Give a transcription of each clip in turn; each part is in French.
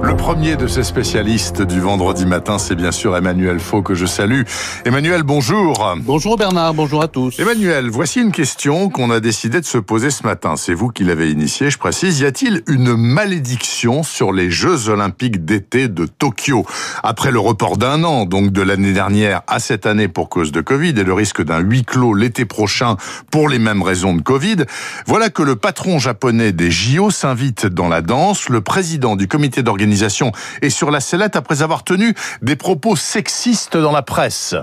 Le premier de ces spécialistes du vendredi matin, c'est bien sûr Emmanuel Faux que je salue. Emmanuel, bonjour. Bonjour Bernard, bonjour à tous. Emmanuel, voici une question qu'on a décidé de se poser ce matin. C'est vous qui l'avez initiée, je précise. Y a-t-il une malédiction sur les Jeux Olympiques d'été de Tokyo? Après le report d'un an, donc de l'année dernière à cette année pour cause de Covid et le risque d'un huis clos l'été prochain pour les mêmes raisons de Covid, voilà que le patron japonais des JO s'invite dans la danse. Le président du comité d'organisation et sur la sellette après avoir tenu des propos sexistes dans la presse.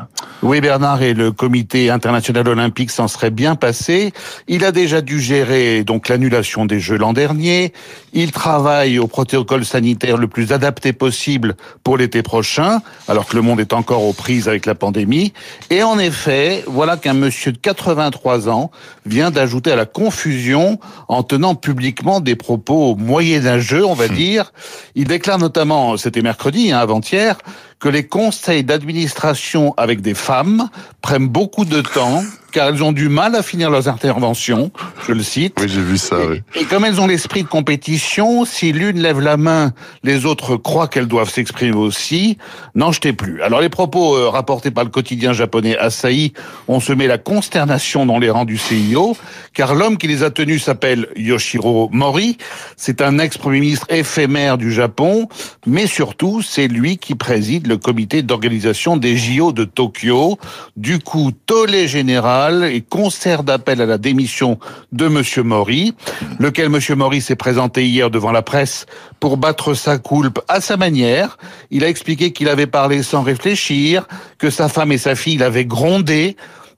Oui, Bernard, et le comité international olympique s'en serait bien passé. Il a déjà dû gérer donc l'annulation des Jeux l'an dernier. Il travaille au protocole sanitaire le plus adapté possible pour l'été prochain, alors que le monde est encore aux prises avec la pandémie. Et en effet, voilà qu'un monsieur de 83 ans vient d'ajouter à la confusion en tenant publiquement des propos moyenâgeux, on va hmm. dire. Il déclare notamment, c'était mercredi, hein, avant-hier, que les conseils d'administration avec des femmes prennent beaucoup de temps car elles ont du mal à finir leurs interventions, je le cite. Oui, j'ai vu ça, oui. Et, comme elles ont l'esprit de compétition, si l'une lève la main, les autres croient qu'elles doivent s'exprimer aussi, n'en jetez plus. Alors les propos euh, rapportés par le quotidien japonais Asahi ont semé la consternation dans les rangs du CIO, car l'homme qui les a tenus s'appelle Yoshiro Mori, c'est un ex-premier ministre éphémère du Japon, mais surtout c'est lui qui préside le comité d'organisation des JO de Tokyo. Du coup, tollé général et concert d'appel à la démission de Monsieur Mori, lequel Monsieur Mori s'est présenté hier devant la presse pour battre sa coulpe à sa manière. Il a expliqué qu'il avait parlé sans réfléchir, que sa femme et sa fille l'avaient grondé.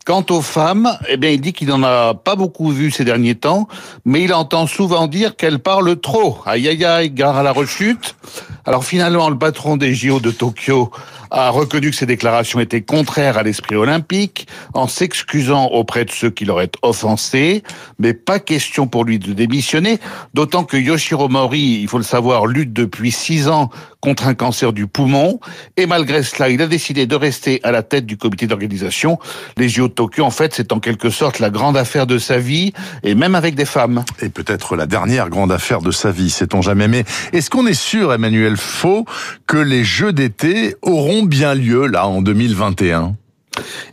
Quant aux femmes, eh bien, il dit qu'il n'en a pas beaucoup vu ces derniers temps, mais il entend souvent dire qu'elles parlent trop. Aïe aïe aïe, gare à la rechute. Alors finalement, le patron des JO de Tokyo a reconnu que ces déclarations étaient contraires à l'esprit olympique, en s'excusant auprès de ceux qui l'auraient offensé, mais pas question pour lui de démissionner, d'autant que Yoshiro Mori, il faut le savoir, lutte depuis six ans contre un cancer du poumon, et malgré cela, il a décidé de rester à la tête du comité d'organisation. Les JO de Tokyo, en fait, c'est en quelque sorte la grande affaire de sa vie, et même avec des femmes. Et peut-être la dernière grande affaire de sa vie, sait-on jamais. Mais est-ce qu'on est sûr, Emmanuel Faux, que les Jeux d'été auront bien lieu là en 2021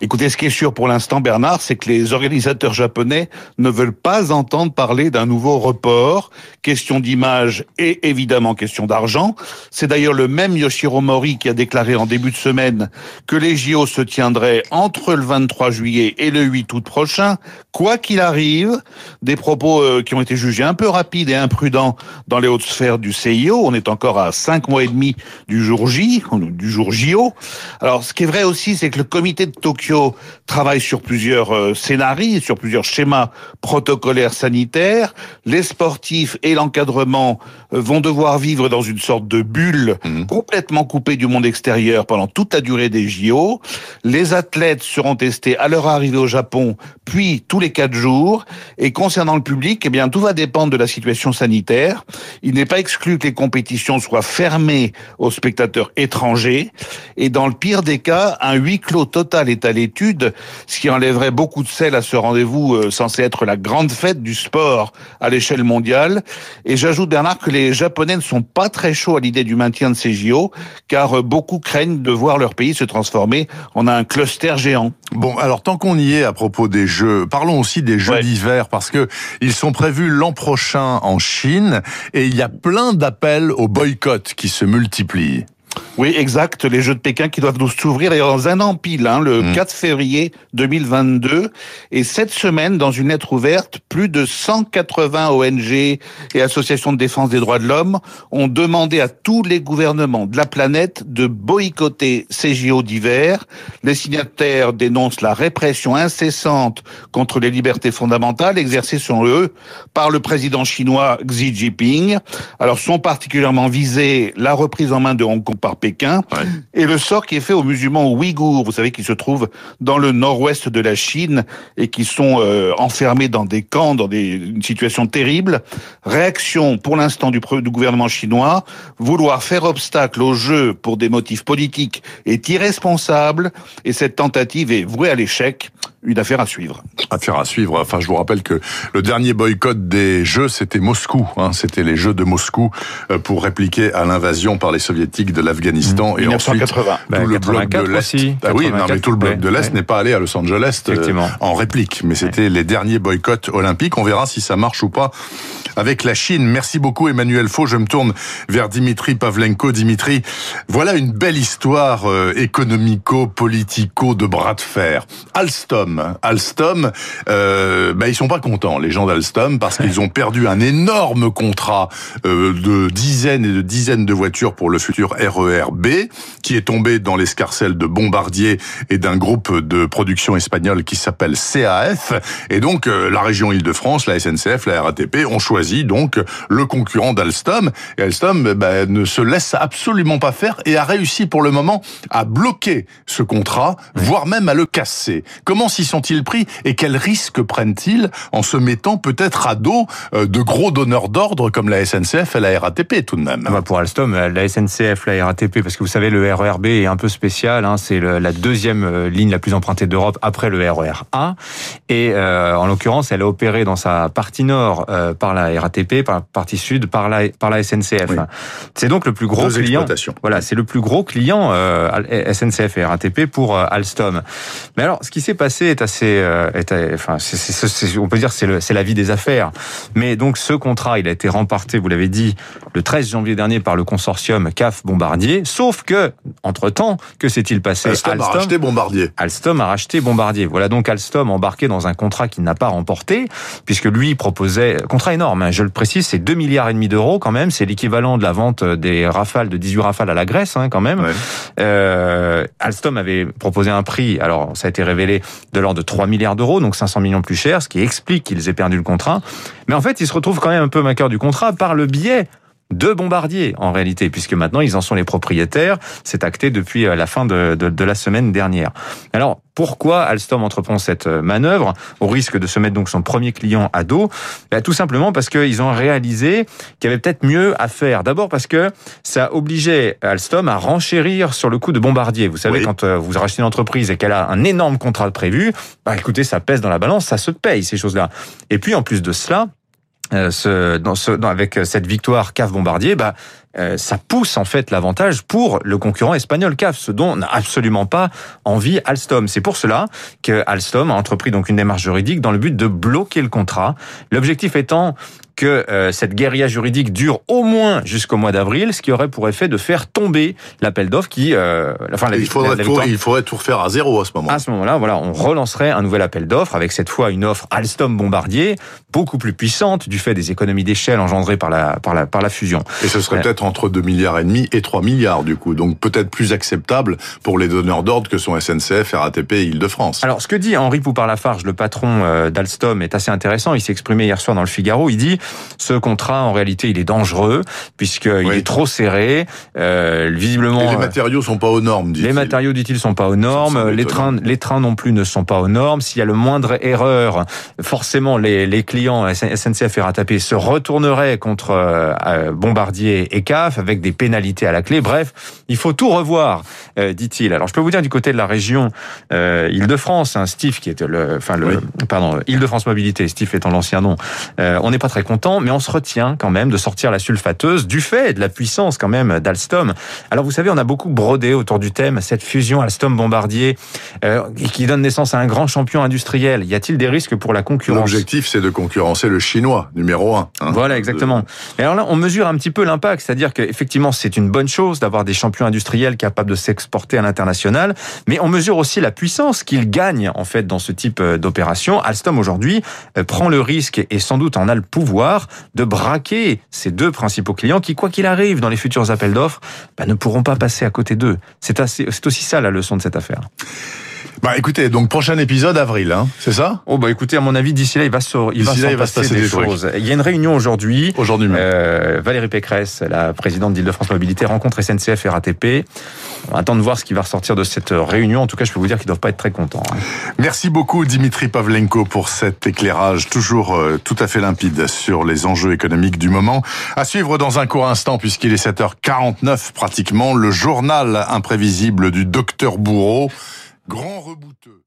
Écoutez, ce qui est sûr pour l'instant, Bernard, c'est que les organisateurs japonais ne veulent pas entendre parler d'un nouveau report. Question d'image et évidemment question d'argent. C'est d'ailleurs le même Yoshiro Mori qui a déclaré en début de semaine que les JO se tiendraient entre le 23 juillet et le 8 août prochain, quoi qu'il arrive. Des propos euh, qui ont été jugés un peu rapides et imprudents dans les hautes sphères du CIO. On est encore à cinq mois et demi du jour J, du jour JO. Alors, ce qui est vrai aussi, c'est que le comité de Tokyo travaille sur plusieurs euh, scénarios, sur plusieurs schémas protocolaires sanitaires. Les sportifs et l'encadrement euh, vont devoir vivre dans une sorte de bulle mhm. complètement coupée du monde extérieur pendant toute la durée des JO. Les athlètes seront testés à leur arrivée au Japon, puis tous les quatre jours. Et concernant le public, eh bien, tout va dépendre de la situation sanitaire. Il n'est pas exclu que les compétitions soient fermées aux spectateurs étrangers. Et dans le pire des cas, un huis clos total est à l'étude, ce qui enlèverait beaucoup de sel à ce rendez-vous euh, censé être la grande fête du sport à l'échelle mondiale. Et j'ajoute, Bernard, que les Japonais ne sont pas très chauds à l'idée du maintien de ces JO, car euh, beaucoup craignent de voir leur pays se transformer en un cluster géant. Bon, alors tant qu'on y est à propos des Jeux, parlons aussi des Jeux d'hiver, parce que ils sont prévus l'an prochain en Chine, et il y a plein d'appels au boycott qui se multiplient. Oui, exact. Les Jeux de Pékin qui doivent nous s'ouvrir d'ailleurs dans un an pile, hein, le 4 mm. février 2022. Et cette semaine, dans une lettre ouverte, plus de 180 ONG et associations de défense des droits de l'homme ont demandé à tous les gouvernements de la planète de boycotter ces JO d'hiver. Les signataires dénoncent la répression incessante contre les libertés fondamentales exercées sur eux par le président chinois Xi Jinping. Alors sont particulièrement visés la reprise en main de Hong Kong par Pékin, et le sort qui est fait aux musulmans ouïghours, vous savez, qui se trouvent dans le nord-ouest de la Chine et qui sont euh, enfermés dans des camps, dans des, une situation terrible. Réaction pour l'instant du, du gouvernement chinois, vouloir faire obstacle au jeu pour des motifs politiques est irresponsable. Et cette tentative est vouée à l'échec une affaire à suivre. Affaire à suivre. Enfin, je vous rappelle que le dernier boycott des Jeux, c'était Moscou. Hein. C'était les Jeux de Moscou euh, pour répliquer à l'invasion par les soviétiques de l'Afghanistan mmh. et 1980. ensuite tout bah, le bloc de l'Est. Ah oui, non, mais tout le bloc de l'Est n'est pas allé à Los Angeles euh, en réplique. Mais c'était les derniers boycotts olympiques. On verra si ça marche ou pas avec la Chine. Merci beaucoup Emmanuel Faux. Je me tourne vers Dimitri Pavlenko. Dimitri, voilà une belle histoire euh, économico-politico de bras de fer. Alstom, Alstom, euh, bah, ils sont pas contents les gens d'Alstom parce qu'ils ont perdu un énorme contrat euh, de dizaines et de dizaines de voitures pour le futur RERB qui est tombé dans l'escarcelle de Bombardier et d'un groupe de production espagnol qui s'appelle CAF. Et donc euh, la région Île-de-France, la SNCF, la RATP ont choisi donc le concurrent d'Alstom. Et Alstom bah, ne se laisse absolument pas faire et a réussi pour le moment à bloquer ce contrat, voire même à le casser. Comment s'y sont-ils pris et quels risques prennent-ils en se mettant peut-être à dos euh, de gros donneurs d'ordre comme la SNCF et la RATP tout de même ah bah, Pour Alstom, euh, la SNCF, la RATP, parce que vous savez, le RERB est un peu spécial. Hein, c'est la deuxième euh, ligne la plus empruntée d'Europe après le RER A. Et en l'occurrence, elle a opéré dans sa partie nord par la RATP, par la partie sud, par la, par la SNCF. C'est donc le plus gros client. Voilà, c'est le plus gros client euh, SNCF et RATP pour Alstom. Mais alors, ce qui s'est passé est assez, euh, est, enfin, c'est, on peut dire c'est c'est la vie des affaires. Mais donc ce contrat, il a été remporté, vous l'avez dit, le 13 janvier dernier par le consortium CAF Bombardier. Sauf que, entre temps, que s'est-il passé? Alstom, a racheté Bombardier. Alstom a racheté Bombardier. Voilà donc Alstom embarqué dans un contrat qu'il n'a pas remporté, puisque lui proposait contrat énorme. Hein, je le précise, c'est 2 milliards et demi d'euros quand même. C'est l'équivalent de la vente des Rafales, de 18 Rafales à la Grèce hein, quand même. Euh, Alstom avait proposé un prix, alors ça a été révélé, de l'ordre de 3 milliards d'euros, donc 500 millions plus cher, ce qui explique qu'ils aient perdu le contrat. Mais en fait, ils se retrouvent quand même un peu vainqueurs du contrat par le biais de Bombardier en réalité, puisque maintenant ils en sont les propriétaires. C'est acté depuis euh, la fin de, de, la semaine dernière. Alors pourquoi Alstom entreprend cette euh, manœuvre? Au risque de se mettre donc son premier client à dos? Ben, Tout simplement parce qu'ils ont réalisé qu'il y avait peut-être mieux à faire. D'abord parce que ça obligeait Alstom à renchérir sur le coût de Bombardier. Vous savez, quand euh, vous rachetez une entreprise et qu'elle a un énorme contrat prévu, bah, écoutez, ça pèse dans la balance, ça se paye ces choses-là. Et puis en plus de cela, ce, dans ce, dans, avec cette victoire CAF Bombardier, bah, euh, ça pousse en fait l'avantage pour le concurrent espagnol CAF, ce dont n'a absolument pas envie Alstom. C'est pour cela que Alstom a entrepris donc une démarche juridique dans le but de bloquer le contrat. L'objectif étant que euh, cette guérilla juridique dure au moins jusqu'au mois d'avril, ce qui aurait pour effet de faire tomber l'appel d'offres qui, euh, enfin, la, il, faudrait tout, il faudrait tout refaire à zéro à ce moment. À ce moment-là, voilà, on relancerait un nouvel appel d'offres avec cette fois une offre Alstom Bombardier beaucoup plus puissante du fait des économies d'échelle engendrées par la par la par la fusion. Et ce serait euh, peut-être entre 2 milliards et demi et 3 milliards du coup, donc peut-être plus acceptable pour les donneurs d'ordre que sont SNCF, RATP et Île-de-France. Alors ce que dit Henri Poupard-Lafarge, le patron euh, d'Alstom, est assez intéressant. Il s'est exprimé hier soir dans le Figaro. Il dit ce contrat, en réalité, il est dangereux puisqu'il est trop serré. Euh, visiblement, Et les matériaux sont pas aux normes. Dit les matériaux, dit-il, sont pas aux normes. Les trains, les trains non plus ne sont pas aux normes. S'il y a le moindre erreur, forcément, les, les clients SNCF et RATP se retourneraient contre euh, Bombardier et CAF avec des pénalités à la clé. Bref, il faut tout revoir, euh, dit-il. Alors, je peux vous dire du côté de la région euh, Île-de-France, hein, Steve qui est le, enfin le, pardon, Île-de-France Mobilité, Steve étant l'ancien nom. Euh, on n'est pas très content, mais on se retient quand même de sortir la sulfateuse du fait de la puissance quand même d'Alstom. Alors, vous savez, on a beaucoup brodé autour du thème cette fusion Alstom-Bombardier euh, qui donne naissance à un grand champion industriel. Y a-t-il des risques pour la concurrence? L'objectif, c'est de concurrencer le chinois numéro un. Hein, voilà, exactement. Et alors là, on mesure un petit peu l'impact, c'est-à-dire qu'effectivement, c'est une bonne chose d'avoir des champions industriels capables de s'exporter à l'international, mais on mesure aussi la puissance qu'ils gagnent en fait dans ce type euh, d'opération. Alstom aujourd'hui euh, prend le risque et sans doute en a le pouvoir de braquer ses deux principaux clients qui, quoi qu'il arrive dans les futurs appels d'offres, bah, ne pourront pas passer à côté d'eux. C'est aussi ça la leçon de cette affaire. Bah écoutez, donc prochain épisode avril, hein, c'est ça? Oh bah écoutez, à mon avis, d'ici là, il va se, il va, là, il va se passer, des, choses. Il y a une réunion aujourd'hui. Aujourd'hui même. Euh, Valérie Pécresse, la présidente d'Île-de-France Mobilité, rencontre SNCF et RATP. On attend de voir ce qui va ressortir de cette réunion. En tout cas, je peux vous dire qu'ils doivent pas être très contents. Hein. Merci beaucoup, Dimitri Pavlenko, pour cet éclairage toujours euh, tout à fait limpide sur les enjeux économiques du moment. À suivre dans un court instant, puisqu'il est 7h49 pratiquement, le journal imprévisible du docteur Bourreau. Grand rebouteux.